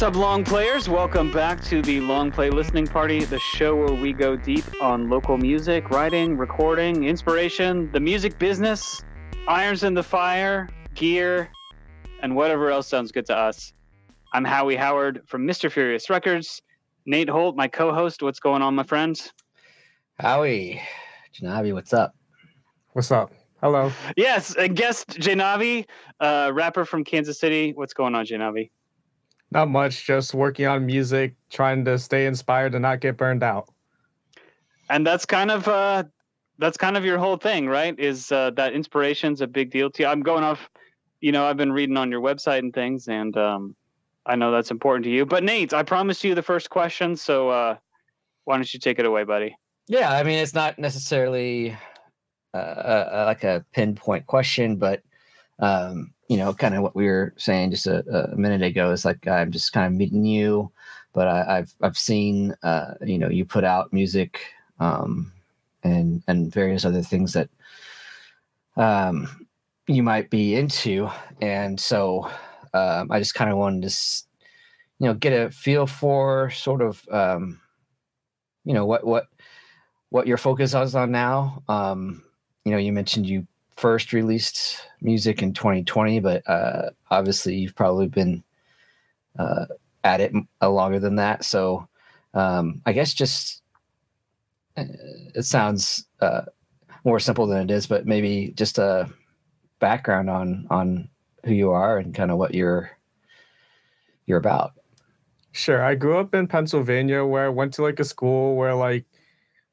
What's up, long players? Welcome back to the Long Play Listening Party, the show where we go deep on local music, writing, recording, inspiration, the music business, irons in the fire, gear, and whatever else sounds good to us. I'm Howie Howard from Mr. Furious Records. Nate Holt, my co host. What's going on, my friends? Howie, JNabe, what's up? What's up? Hello. Yes, a guest, JNabe, uh, rapper from Kansas City. What's going on, JNabe? Not much, just working on music, trying to stay inspired and not get burned out. And that's kind of uh that's kind of your whole thing, right? Is uh, that inspiration's a big deal to you? I'm going off, you know, I've been reading on your website and things, and um, I know that's important to you. But Nate, I promised you the first question, so uh, why don't you take it away, buddy? Yeah, I mean, it's not necessarily uh, uh, like a pinpoint question, but um, you know, kind of what we were saying just a, a, minute ago is like I'm just kind of meeting you, but I, have I've seen uh, you know you put out music um, and and various other things that um, you might be into, and so um, I just kind of wanted to you know get a feel for sort of um, you know what what what your focus is on now. Um, you know, you mentioned you first released music in 2020, but uh, obviously you've probably been uh, at it longer than that. So um, I guess just uh, it sounds uh, more simple than it is, but maybe just a background on on who you are and kind of what you're you're about. Sure. I grew up in Pennsylvania where I went to like a school where like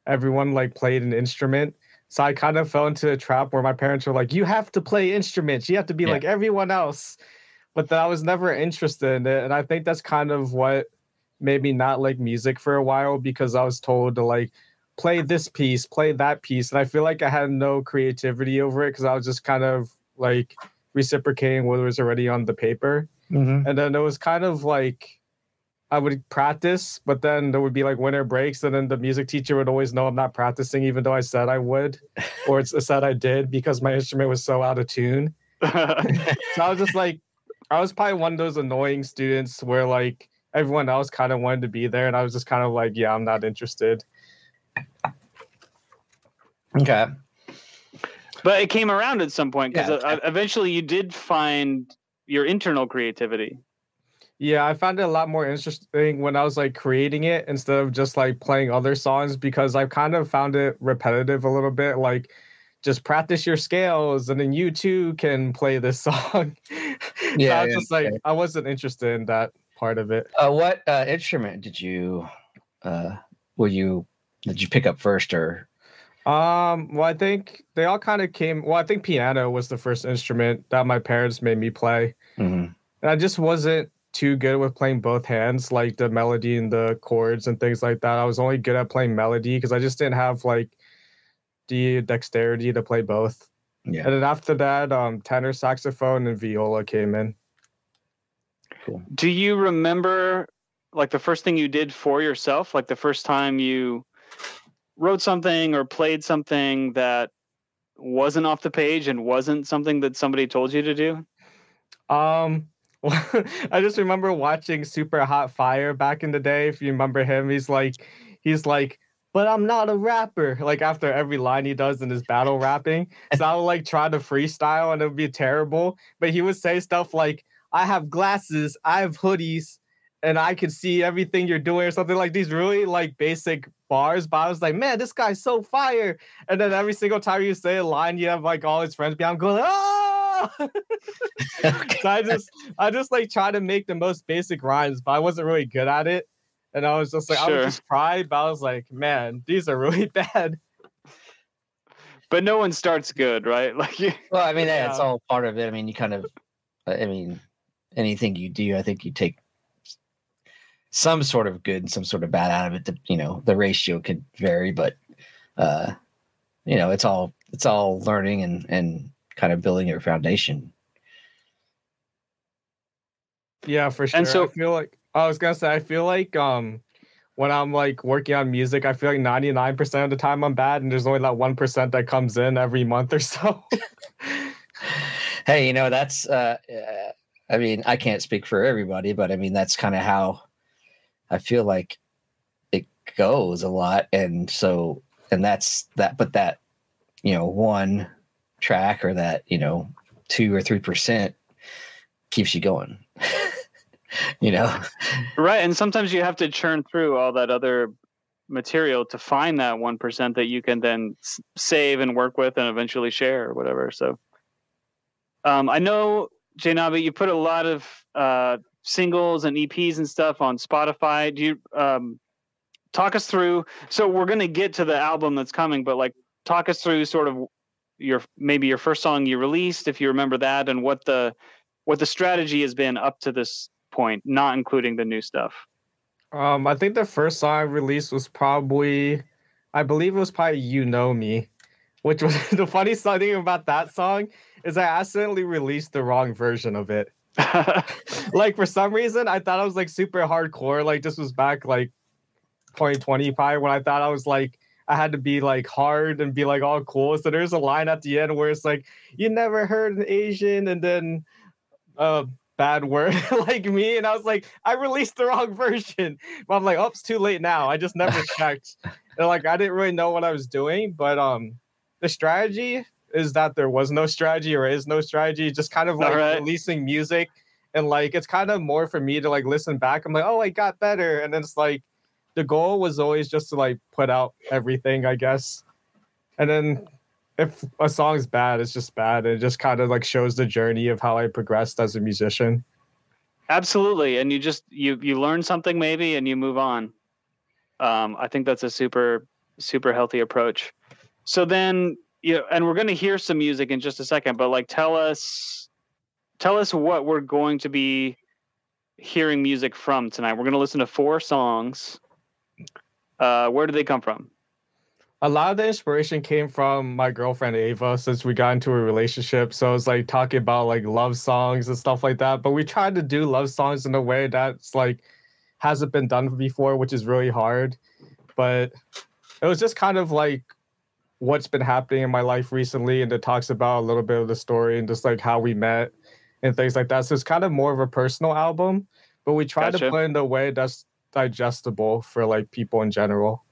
everyone like played an instrument so I kind of fell into a trap where my parents were like, "You have to play instruments. You have to be yeah. like everyone else." But then I was never interested in it, and I think that's kind of what made me not like music for a while because I was told to like play this piece, play that piece, and I feel like I had no creativity over it because I was just kind of like reciprocating what was already on the paper. Mm-hmm. And then it was kind of like I would practice, but then there would be like winter breaks, and then the music teacher would always know I'm not practicing, even though I said I would, or it's said I did because my instrument was so out of tune. so I was just like, I was probably one of those annoying students where like everyone else kind of wanted to be there, and I was just kind of like, yeah, I'm not interested. Okay. But it came around at some point because yeah. Uh, eventually you did find your internal creativity. Yeah, I found it a lot more interesting when I was like creating it instead of just like playing other songs because I kind of found it repetitive a little bit. Like, just practice your scales and then you too can play this song. yeah, I was yeah, just like, I wasn't interested in that part of it. Uh, what uh, instrument did you, uh, were you, did you pick up first or? Um, well, I think they all kind of came. Well, I think piano was the first instrument that my parents made me play. Mm-hmm. And I just wasn't too good with playing both hands, like the melody and the chords and things like that. I was only good at playing melody because I just didn't have like the dexterity to play both. Yeah. And then after that, um, tenor saxophone and viola came in. Cool. Do you remember like the first thing you did for yourself? Like the first time you wrote something or played something that wasn't off the page and wasn't something that somebody told you to do? Um, I just remember watching Supa Hot Fire back in the day. If you remember him, he's like, he's like, but I'm not a rapper. Like after every line he does in his battle rapping, so I would like try to freestyle and it would be terrible. But he would say stuff like, "I have glasses, I have hoodies, and I can see everything you're doing," or something like these really like basic bars. But I was like, man, this guy's so fire. And then every single time you say a line, you have like all his friends behind going, oh okay. so I just I just like try to make the most basic rhymes, but I wasn't really good at it. And I was just like, sure. I was just try, but I was like, man, these are really bad. But no one starts good, right? Like, well, I mean, yeah. it's all part of it. I mean, you kind of, I mean, anything you do, I think you take some sort of good and some sort of bad out of it. The, you know, the ratio could vary, but uh, you know, it's all it's all learning and and kind of building your foundation. Yeah, for sure. And so I feel like I was gonna say I feel like um when I'm like working on music, I feel like 99% of the time I'm bad and there's only that 1% that comes in every month or so. hey, you know, that's uh, uh I mean, I can't speak for everybody, but I mean, that's kind of how I feel like it goes a lot. And so, and that's that, but that, you know, one track or that, you know, two or 3% keeps you going, you know? Right. And sometimes you have to churn through all that other material to find that 1% that you can then save and work with and eventually share or whatever. So, um, I know JNabe, you put a lot of uh, singles and EPs and stuff on Spotify. Do you um, talk us through? So we're going to get to the album that's coming, but like talk us through sort of your maybe your first song you released, if you remember that, and what the what the strategy has been up to this point, not including the new stuff. Um, I think the first song I released was probably, I believe it was probably "You Know Me," which was the funny thing about that song is I accidentally released the wrong version of it. like for some reason, I thought I was like super hardcore. Like this was back like 2020 probably when I thought I was like I had to be like hard and be like all cool. So there's a line at the end where it's like, "You never heard an Asian," and then uh bad word like me. And I was like, I released the wrong version. But I'm like, oh, it's too late now. I just never checked. And like I didn't really know what I was doing. But um the strategy is that there was no strategy or is no strategy. Just kind of like right. releasing music. And like it's kind of more for me to like listen back. I'm like, oh, I got better. And then it's like the goal was always just to like put out everything, I guess. And then if a song's bad, it's just bad. It just kind of like shows the journey of how I progressed as a musician. Absolutely, and you just you you learn something maybe, and you move on. Um, I think that's a super super healthy approach. So then, you know, and we're going to hear some music in just a second, but like, tell us, tell us what we're going to be hearing music from tonight. We're going to listen to four songs. Uh, where do they come from? a lot of the inspiration came from my girlfriend Ava since we got into a relationship. So it's like talking about like love songs and stuff like that. But we tried to do love songs in a way that's like hasn't been done before, which is really hard. But it was just kind of like what's been happening in my life recently, and it talks about a little bit of the story and just like how we met and things like that. So it's kind of more of a personal album, but we try Gotcha. to put it in a way that's digestible for like people in general.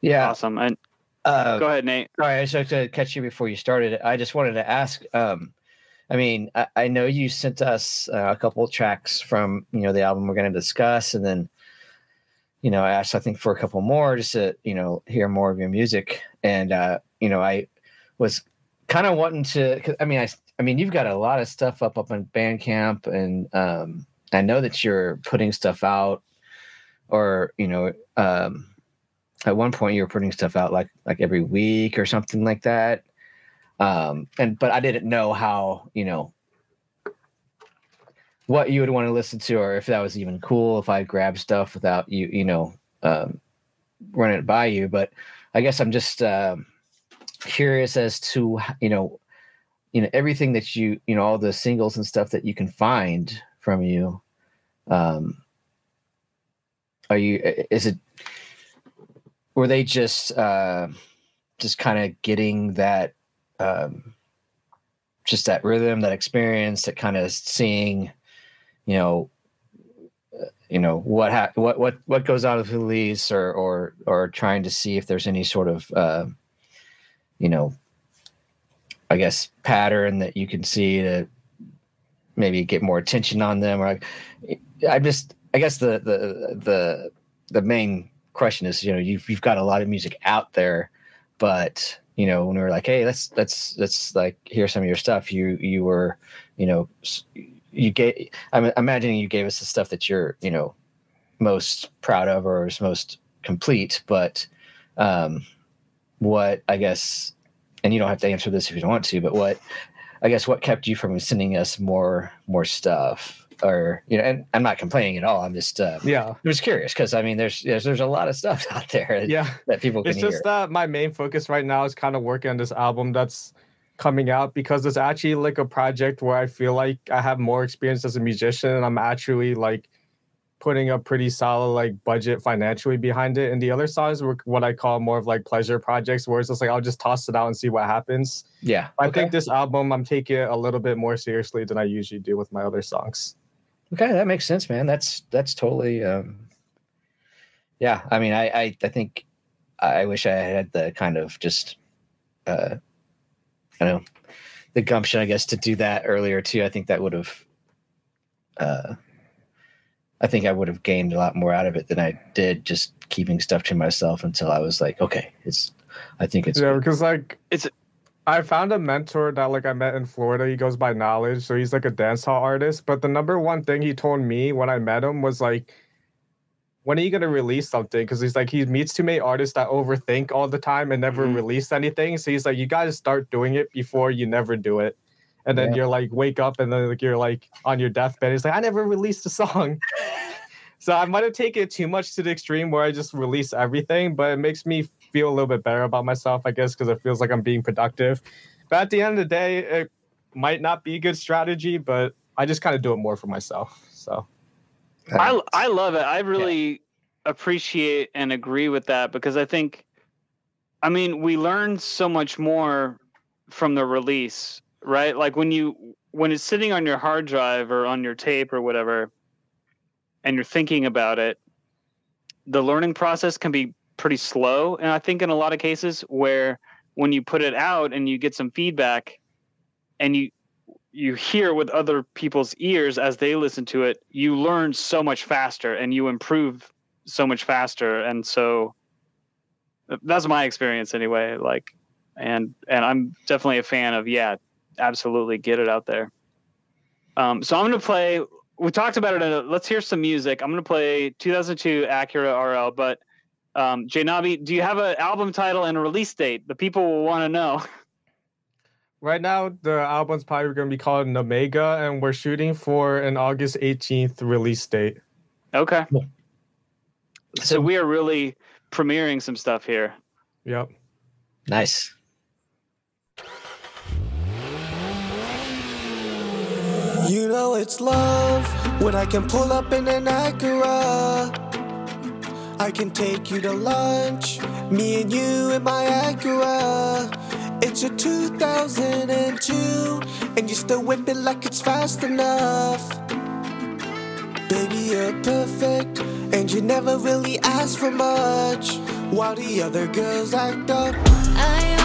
Yeah. Awesome. And Uh, go ahead, Nate. Sorry, I just had to catch you before you started. I just wanted to ask. Um, I mean, I, I know you sent us uh, a couple of tracks from you know the album we're going to discuss, and then you know I asked I think for a couple more just to you know hear more of your music, and uh, you know I was kind of wanting to. 'cause, I mean, I I mean you've got a lot of stuff up up on Bandcamp, and um, I know that you're putting stuff out, or you know. Um, at one point you were putting stuff out like like every week or something like that um and but i didn't know how you know what you would want to listen to or if that was even cool if i grabbed stuff without you you know um running it by you but i guess i'm just um curious as to you know you know everything that you you know all the singles and stuff that you can find from you um are you is it were they just uh just kind of getting that um just that rhythm that experience that kind of seeing you know uh, you know what ha- what what what goes on with the release or or or trying to see if there's any sort of uh, you know i guess pattern that you can see to maybe get more attention on them or like i just i guess the the the the main question is you know you've, you've got a lot of music out there but you know when we were like hey let's let's let's like hear some of your stuff you you were you know you gave i'm imagining you gave us the stuff that you're you know most proud of or is most complete but um what i guess and you don't have to answer this if you don't want to but what i guess what kept you from sending us more more stuff or you know and i'm not complaining at all i'm just uh Yeah. I was curious because I mean, there's, there's there's a lot of stuff out there Yeah. that people can it's just hear. that my main focus right now is kind of working on this album that's coming out because it's actually like a project where I feel like I have more experience as a musician and I'm actually like putting a pretty solid like budget financially behind it. And the other songs were what I call more of like pleasure projects, where it's just like I'll just toss it out and see what happens. Yeah. I okay. think this album I'm taking it a little bit more seriously than I usually do with my other songs. Okay, that makes sense, man. That's that's totally um yeah, I mean I I, I think I wish I had the kind of just uh I don't know the gumption, I guess, to do that earlier too. I think that would have uh I think I would have gained a lot more out of it than I did just keeping stuff to myself until I was like, okay, it's I think it's yeah, because like It's- I found a mentor that like I met in Florida. He goes by Nawlage, so he's like a dancehall artist. But the number one thing he told me when I met him was like, "When are you gonna release something?" Because he's like he meets too many artists that overthink all the time and never Mhm. release anything. So he's like, "You gotta start doing it before you never do it." And then Yeah. you're like, wake up, and then like you're like on your deathbed. He's like, "I never released a song." So I might have taken it too much to the extreme where I just release everything, but it makes me feel a little bit better about myself, I guess, because it feels like I'm being productive. But at the end of the day, it might not be a good strategy, but I just kind of do it more for myself. So I I love it. I really appreciate and agree with that because I think, I mean, we learn so much more from the release, right? Like when you when it's sitting on your hard drive or on your tape or whatever, and you're thinking about it, the learning process can be pretty slow. And I think in a lot of cases where when you put it out and you get some feedback, and you you hear with other people's ears as they listen to it, you learn so much faster and you improve so much faster. And so that's my experience anyway. Like, and and I'm definitely a fan of yeah, absolutely get it out there. Um, so I'm gonna play. We talked about it. A, let's hear some music. I'm gonna play 2002 Acura RL. But um, JNabe, do you have an album title and a release date? The people will want to know. right now, the album's probably going to be called Namegah, and we're shooting for an August 18th release date. Okay. Cool. So we are really premiering some stuff here. Yep. nice. You know it's love when I can pull up in an Acura. I can take you to lunch, me and you in my Acura. It's a 2002, and you still whip it like it's fast enough. Baby, you're perfect, and you never really ask for much. While the other girls act up, I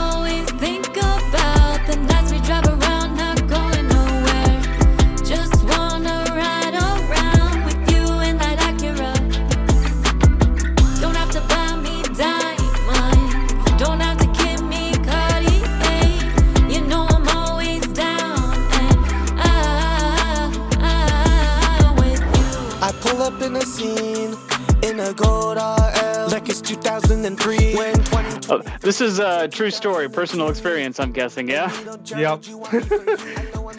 is a true story, personal experience. I'm guessing. Yeah. Yep.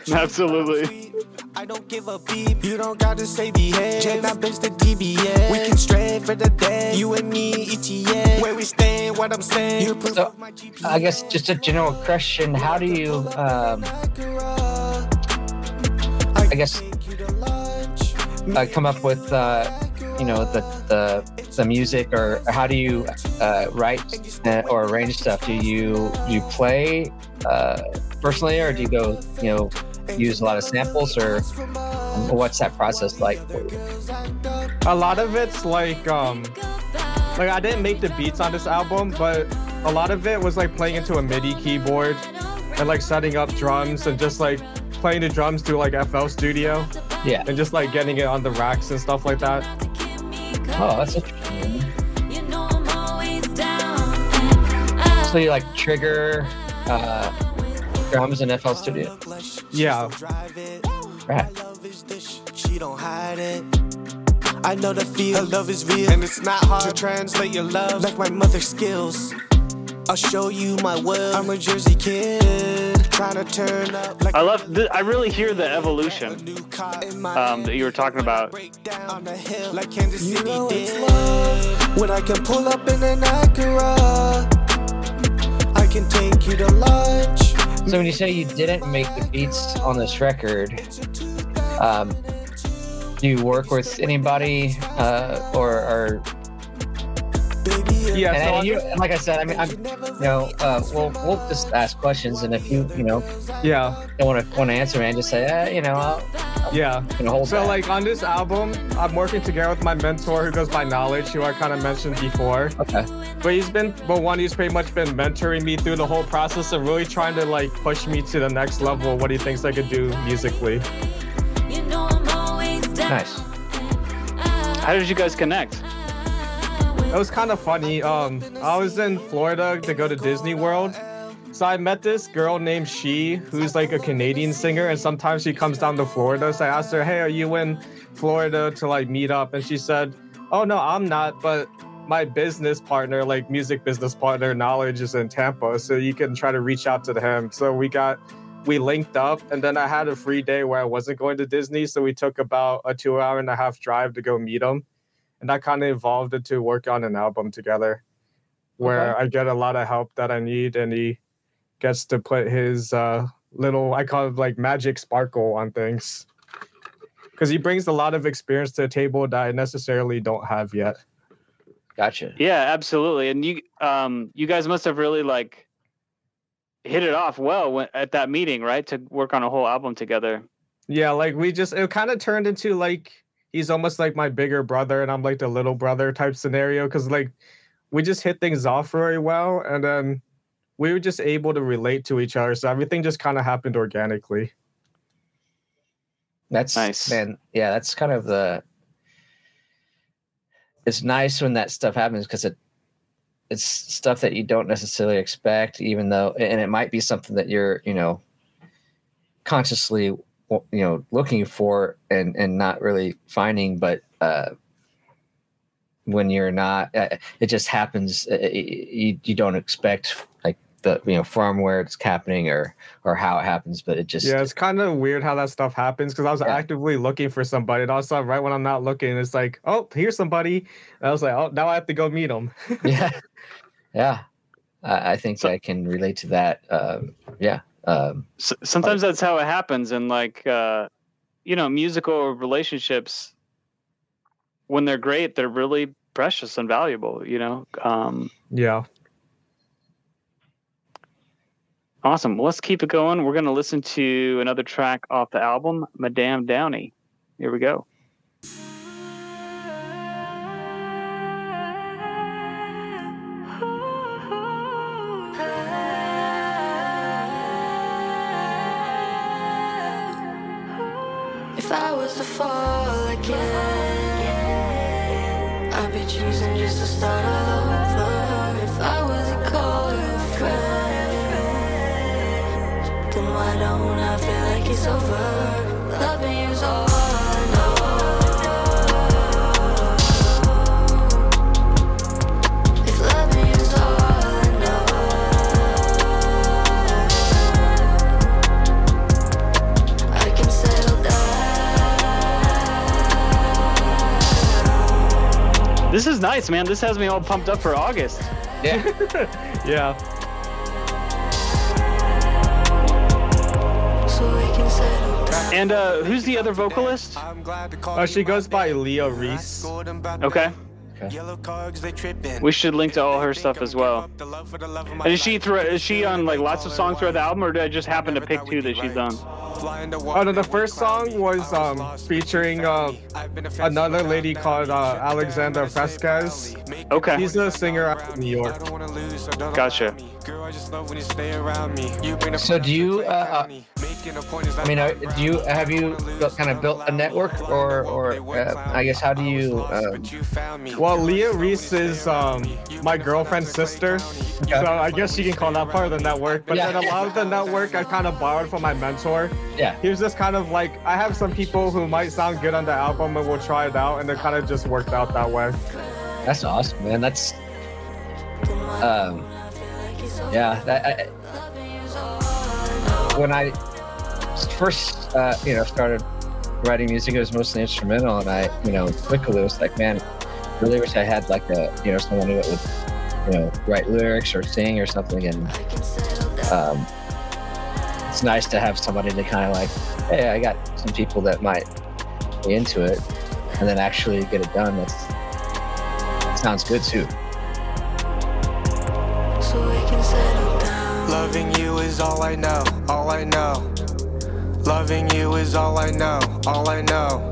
Absolutely. I don't give a beep. You don't gotta say behave. Jen, I bitch the DBS. We can stray for the day. You and me, ETA. Where we stay, what I'm saying. You proof So, my GPS. I guess just a general question. How do you um I I guess take you to lunch. uh, come up with uh, you know the the the music or how do you uh, write or arrange stuff? Do you do you play uh, personally or do you go you know use a lot of samples or what's that process like? A lot of it's like um like I didn't make the beats on this album, but a lot of it was like playing into a MIDI keyboard and like setting up drums and just like playing the drums through like FL Studio Yeah. and just like getting it on the racks and stuff like that. Oh, that's interesting. You know I'm always down, and I So you like trigger uh, drums in FL Studio? Yeah. Right. She don't hide it. I know the feel. Her love is real, and it's not hard to translate your love like my mother's skills. I'll show you my will. I'm a Jersey kid, trying to turn up like I love. Th- I really hear the evolution new car in my um, that you were talking about. break down on like Kansas City did. love when I can pull up in an Acura. I can take you to lunch. So when you say you didn't make the beats on this record, um, do you work with anybody uh, or, or Baby, Yeah, and, so and you, and like I said, I mean, I'm, you know, uh, we'll we'll just ask questions, and if you, you know, yeah, don't want to want to answer, man, just say, eh, you know, I'll, yeah. you know, hold So back. like on this album, I'm working together with my mentor who goes by Nawlage, who I kind of mentioned before. okay, But he's been, but one, he's pretty much been mentoring me through the whole process and really trying to like push me to the next level of what he thinks I could do musically. You know I'm always down. nice. How did you guys connect? It was kind of funny. Um, I was in Florida to go to Disney World. So I met this girl named She, who's like a Canadian singer, and sometimes she comes down to Florida. So I asked her, "Hey, are you in Florida to like meet up?" And she said, "Oh no, I'm not, but my business partner, like music business partner, Nawlage, is in Tampa, so you can try to reach out to him." So we got we linked up, and then I had a free day where I wasn't going to Disney, so we took about a two hour and a half drive to go meet him and that kind of evolved into work on an album together where i get a lot of help that i need and he gets to put his uh, little i call it like magic sparkle on things because he brings a lot of experience to the table that i necessarily don't have yet Gotcha. Yeah, absolutely. And you um you guys must have really like hit it off well when, at that meeting, right? To work on a whole album together. yeah like we just it kind of turned into like he's almost like my bigger brother and i'm like the little brother type scenario because like we just hit things off very well and then we were just able to relate to each other so everything just kind of happened organically That's Nice. man. Yeah, that's kind of the. It's nice when that stuff happens because it, it's stuff that you don't necessarily expect, even though, and it might be something that you're, you know, consciously, you know, looking for and and not really finding, but uh, when you're not, uh, it just happens. uh, You you don't expect like the you know from where it's happening or or how it happens, but it just Yeah, it's kind of weird how that stuff happens because I was Yeah. actively looking for somebody, and all of a sudden, right when I'm not looking, it's like, oh, here's somebody. And I was like, oh, now I have to go meet them. yeah yeah I, I think So- i can relate to that um yeah um S- sometimes that's how it happens and like uh you know, musical relationships when they're great, they're really precious and valuable, you know. Um Yeah. awesome. Well, let's keep it going. We're going to listen to another track off the album, Madame Downey. Here we go. Fall again, I'd be choosing just to start all over. If I was to call you a friend, then why don't I feel like it's over? This is nice, man. This has me all pumped up for August. yeah Yeah. So we can settle down. And uh who's the other vocalist? Oh, she goes by Leah Reese. Okay. Okay. We should link to all her stuff as well. And is she through, is she on like lots of songs throughout the album, or did I just happen to pick two that she's on? Oh no, the first song was um featuring uh, another lady called uh, Alexander Fresquez. Okay, He's a singer out of New York. gotcha. So do you uh, uh i mean do you have you built, kind of built a network or or uh, i guess how do you um, Well, Leah Reese is um my girlfriend's sister, Okay. so I guess you can call that part of the network. But Yeah. then a lot of the network I kind of borrowed from my mentor. yeah He was just kind of like I have some people who might sound good on the album and we'll try it out, and it kind of just worked out that way. that's awesome man that's um yeah that I, when i first uh you know started writing music it was mostly instrumental and i you know quickly was like man really wish i had like a you know someone who would you know write lyrics or sing or something and um it's nice to have somebody to kind of like hey i got some people that might be into it and then actually get it done. That's sounds good too. Loving you is all I know, all I know. Loving you is all I know, all I know.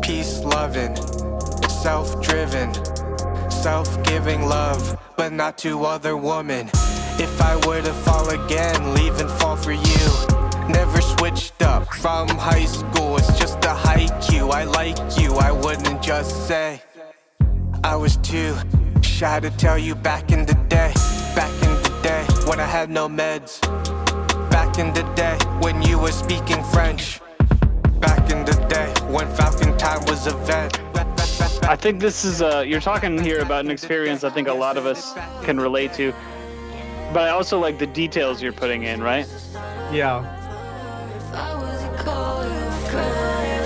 Peace loving, self driven, self giving love, but not to other women. If I were to fall again, leave and fall for you. Never switched up from high school, it's just a hike you. I like you, I wouldn't just say. I was too shy to tell you back in the day, when I had no meds. Back in the day when you were speaking French. Back in the day when Falcon Time was a vet. I think this is uh you're talking here about an experience I think a lot of us can relate to. But I also like the details you're putting in, right? Yeah. If I was a call you a friend,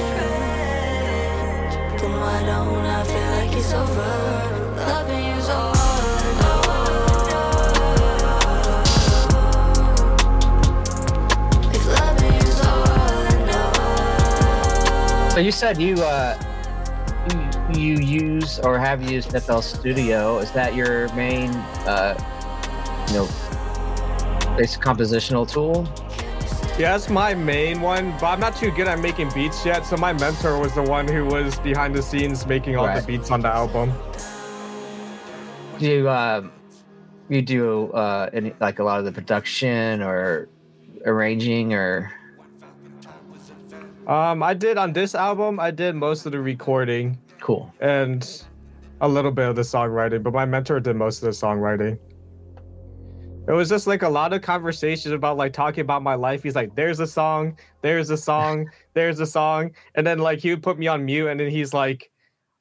then why don't I feel like it's over? So you said you uh you, you use or have used FL Studio. Is that your main uh you know basic compositional tool? Yeah, that's my main one, but I'm not too good at making beats yet. So my mentor was the one who was behind the scenes making all Right. the beats on the album. Do you um you do uh any like a lot of the production or arranging or Um, I did on this album. I did most of the recording cool. and a little bit of the songwriting, but my mentor did most of the songwriting. It was just like a lot of conversations about like talking about my life. He's like, "There's a song, there's a song, there's a song," and then like he would put me on mute, and then he's like,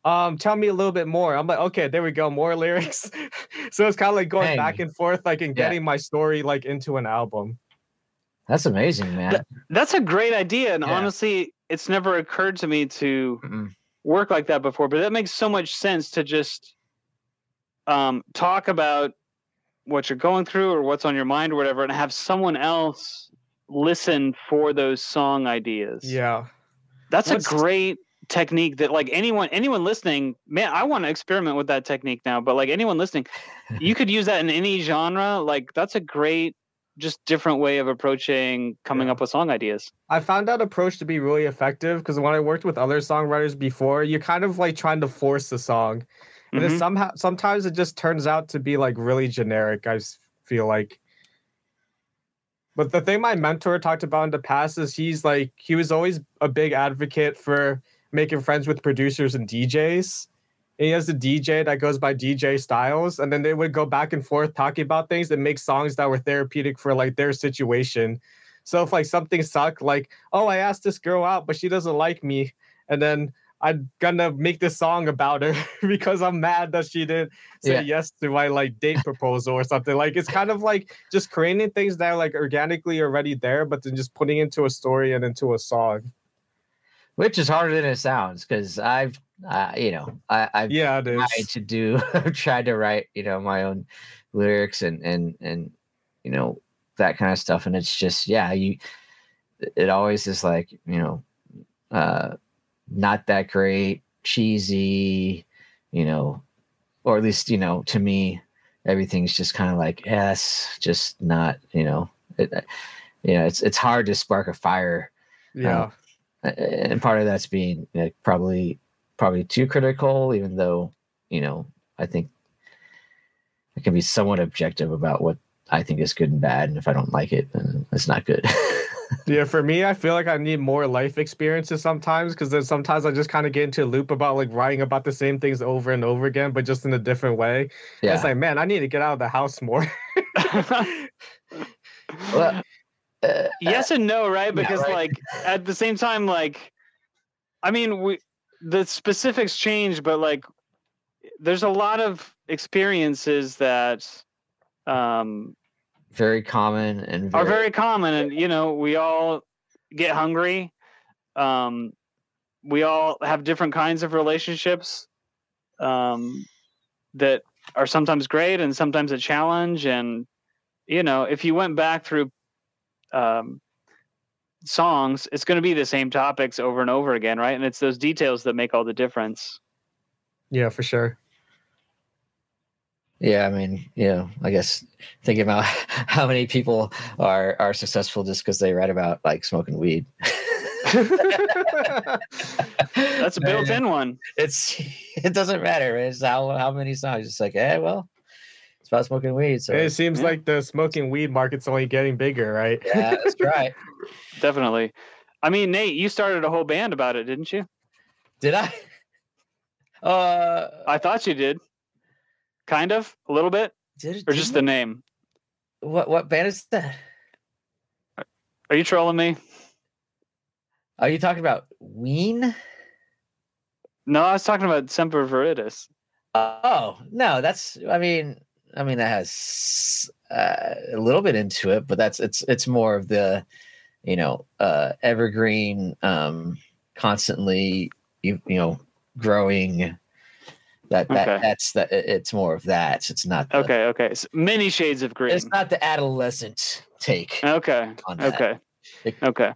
"Um, tell me a little bit more." I'm like, "Okay, there we go, more lyrics." so it's kind of like going Dang. back and forth, like and Yeah. getting my story like into an album. That's amazing, man. That's a great idea and Yeah. honestly, it's never occurred to me to Mm-mm. work like that before, but that makes so much sense to just um talk about what you're going through or what's on your mind or whatever and have someone else listen for those song ideas. Yeah, That's What's- a great technique that like anyone anyone listening, man, I want to experiment with that technique now, but like anyone listening, you could use that in any genre. Like that's a great just different way of approaching coming Yeah. up with song ideas. I found that approach to be really effective because when I worked with other songwriters before, you're kind of like trying to force the song, and Mhm. then somehow sometimes it just turns out to be like really generic. I feel like. But the thing my mentor talked about in the past is he's like he was always a big advocate for making friends with producers and DJs. He has a DJ that goes by DJ Styles, and then they would go back and forth talking about things and make songs that were therapeutic for like their situation. So if like something sucked, like, oh, I asked this girl out, but she doesn't like me, and then I'm gonna make this song about her because I'm mad that she didn't say Yeah. yes to my like date proposal or something. Like it's kind of like just creating things that are like organically already there, but then just putting into a story and into a song. Which is harder than it sounds because I've uh, you know I, I've Yeah, it tried is. to do I've tried to write you know my own lyrics and and and you know that kind of stuff and it's just yeah you it always is like you know uh not that great cheesy you know or at least you know to me everything's just kind of like yes just not you know it, you know it's it's hard to spark a fire Yeah. uh, Uh, and part of that's being you know, probably probably too critical even though you know i think i can be somewhat objective about what i think is good and bad and if i don't like it then it's not good Yeah, for me, I feel like I need more life experiences sometimes because then sometimes I just kind of get into a loop about like writing about the same things over and over again, but just in a different way. yeah It's like, man, I need to get out of the house more. well, uh, yes and no, right? yeah, Because right. like at the same time, like I mean, we the specifics change, but like there's a lot of experiences that um very common and are very common and you know we all get hungry um we all have different kinds of relationships um that are sometimes great and sometimes a challenge and you know if you went back through um songs, it's going to be the same topics over and over again, right? And it's those details that make all the difference. Yeah, for sure. Yeah, I mean, you know, I guess thinking about how many people are are successful just because they write about like smoking weed. That's a built-in one. It's it doesn't matter. It's how how many songs. It's like, eh, well, it's about smoking weed. So it seems Yeah. like the smoking weed market's only getting bigger, right? yeah, that's right. Definitely. I mean, Nate, you started a whole band about it, didn't you? Did I? Uh, I thought you did. Kind of, a little bit, did it? or just the name. what? What band is that? Are you trolling me? Are you talking about Ween? No, I was talking about Semper Veritas. Oh no, that's. I mean, I mean that has uh, a little bit into it, but that's it's it's more of the, you know, uh, evergreen, um, constantly you you know growing. That that Okay. that's that. It's more of that. It's not. The, Okay, okay. So many shades of green. It's not the adolescent take. Okay, okay, It- okay.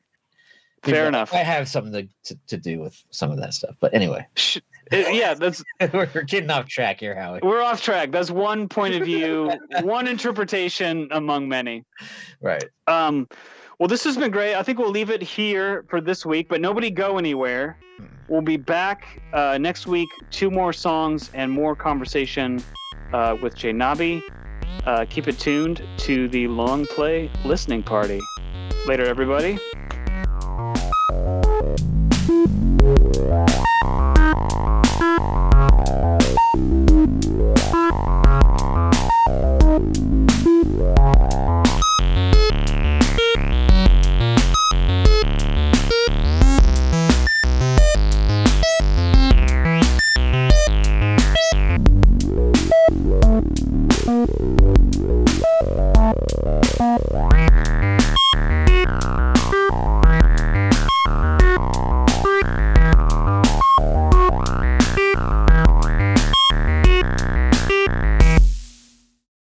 Fair enough. I have something to, to, to do with some of that stuff. But anyway, yeah, that's we're getting off track here, Howie. we're off track. That's one point of view, one interpretation among many. Right. Um, well, this has been great. I think we'll leave it here for this week, but nobody go anywhere. We'll be back uh, next week. Two more songs and more conversation uh, with JNabe. Uh, keep it tuned to the long play listening party. Later, everybody.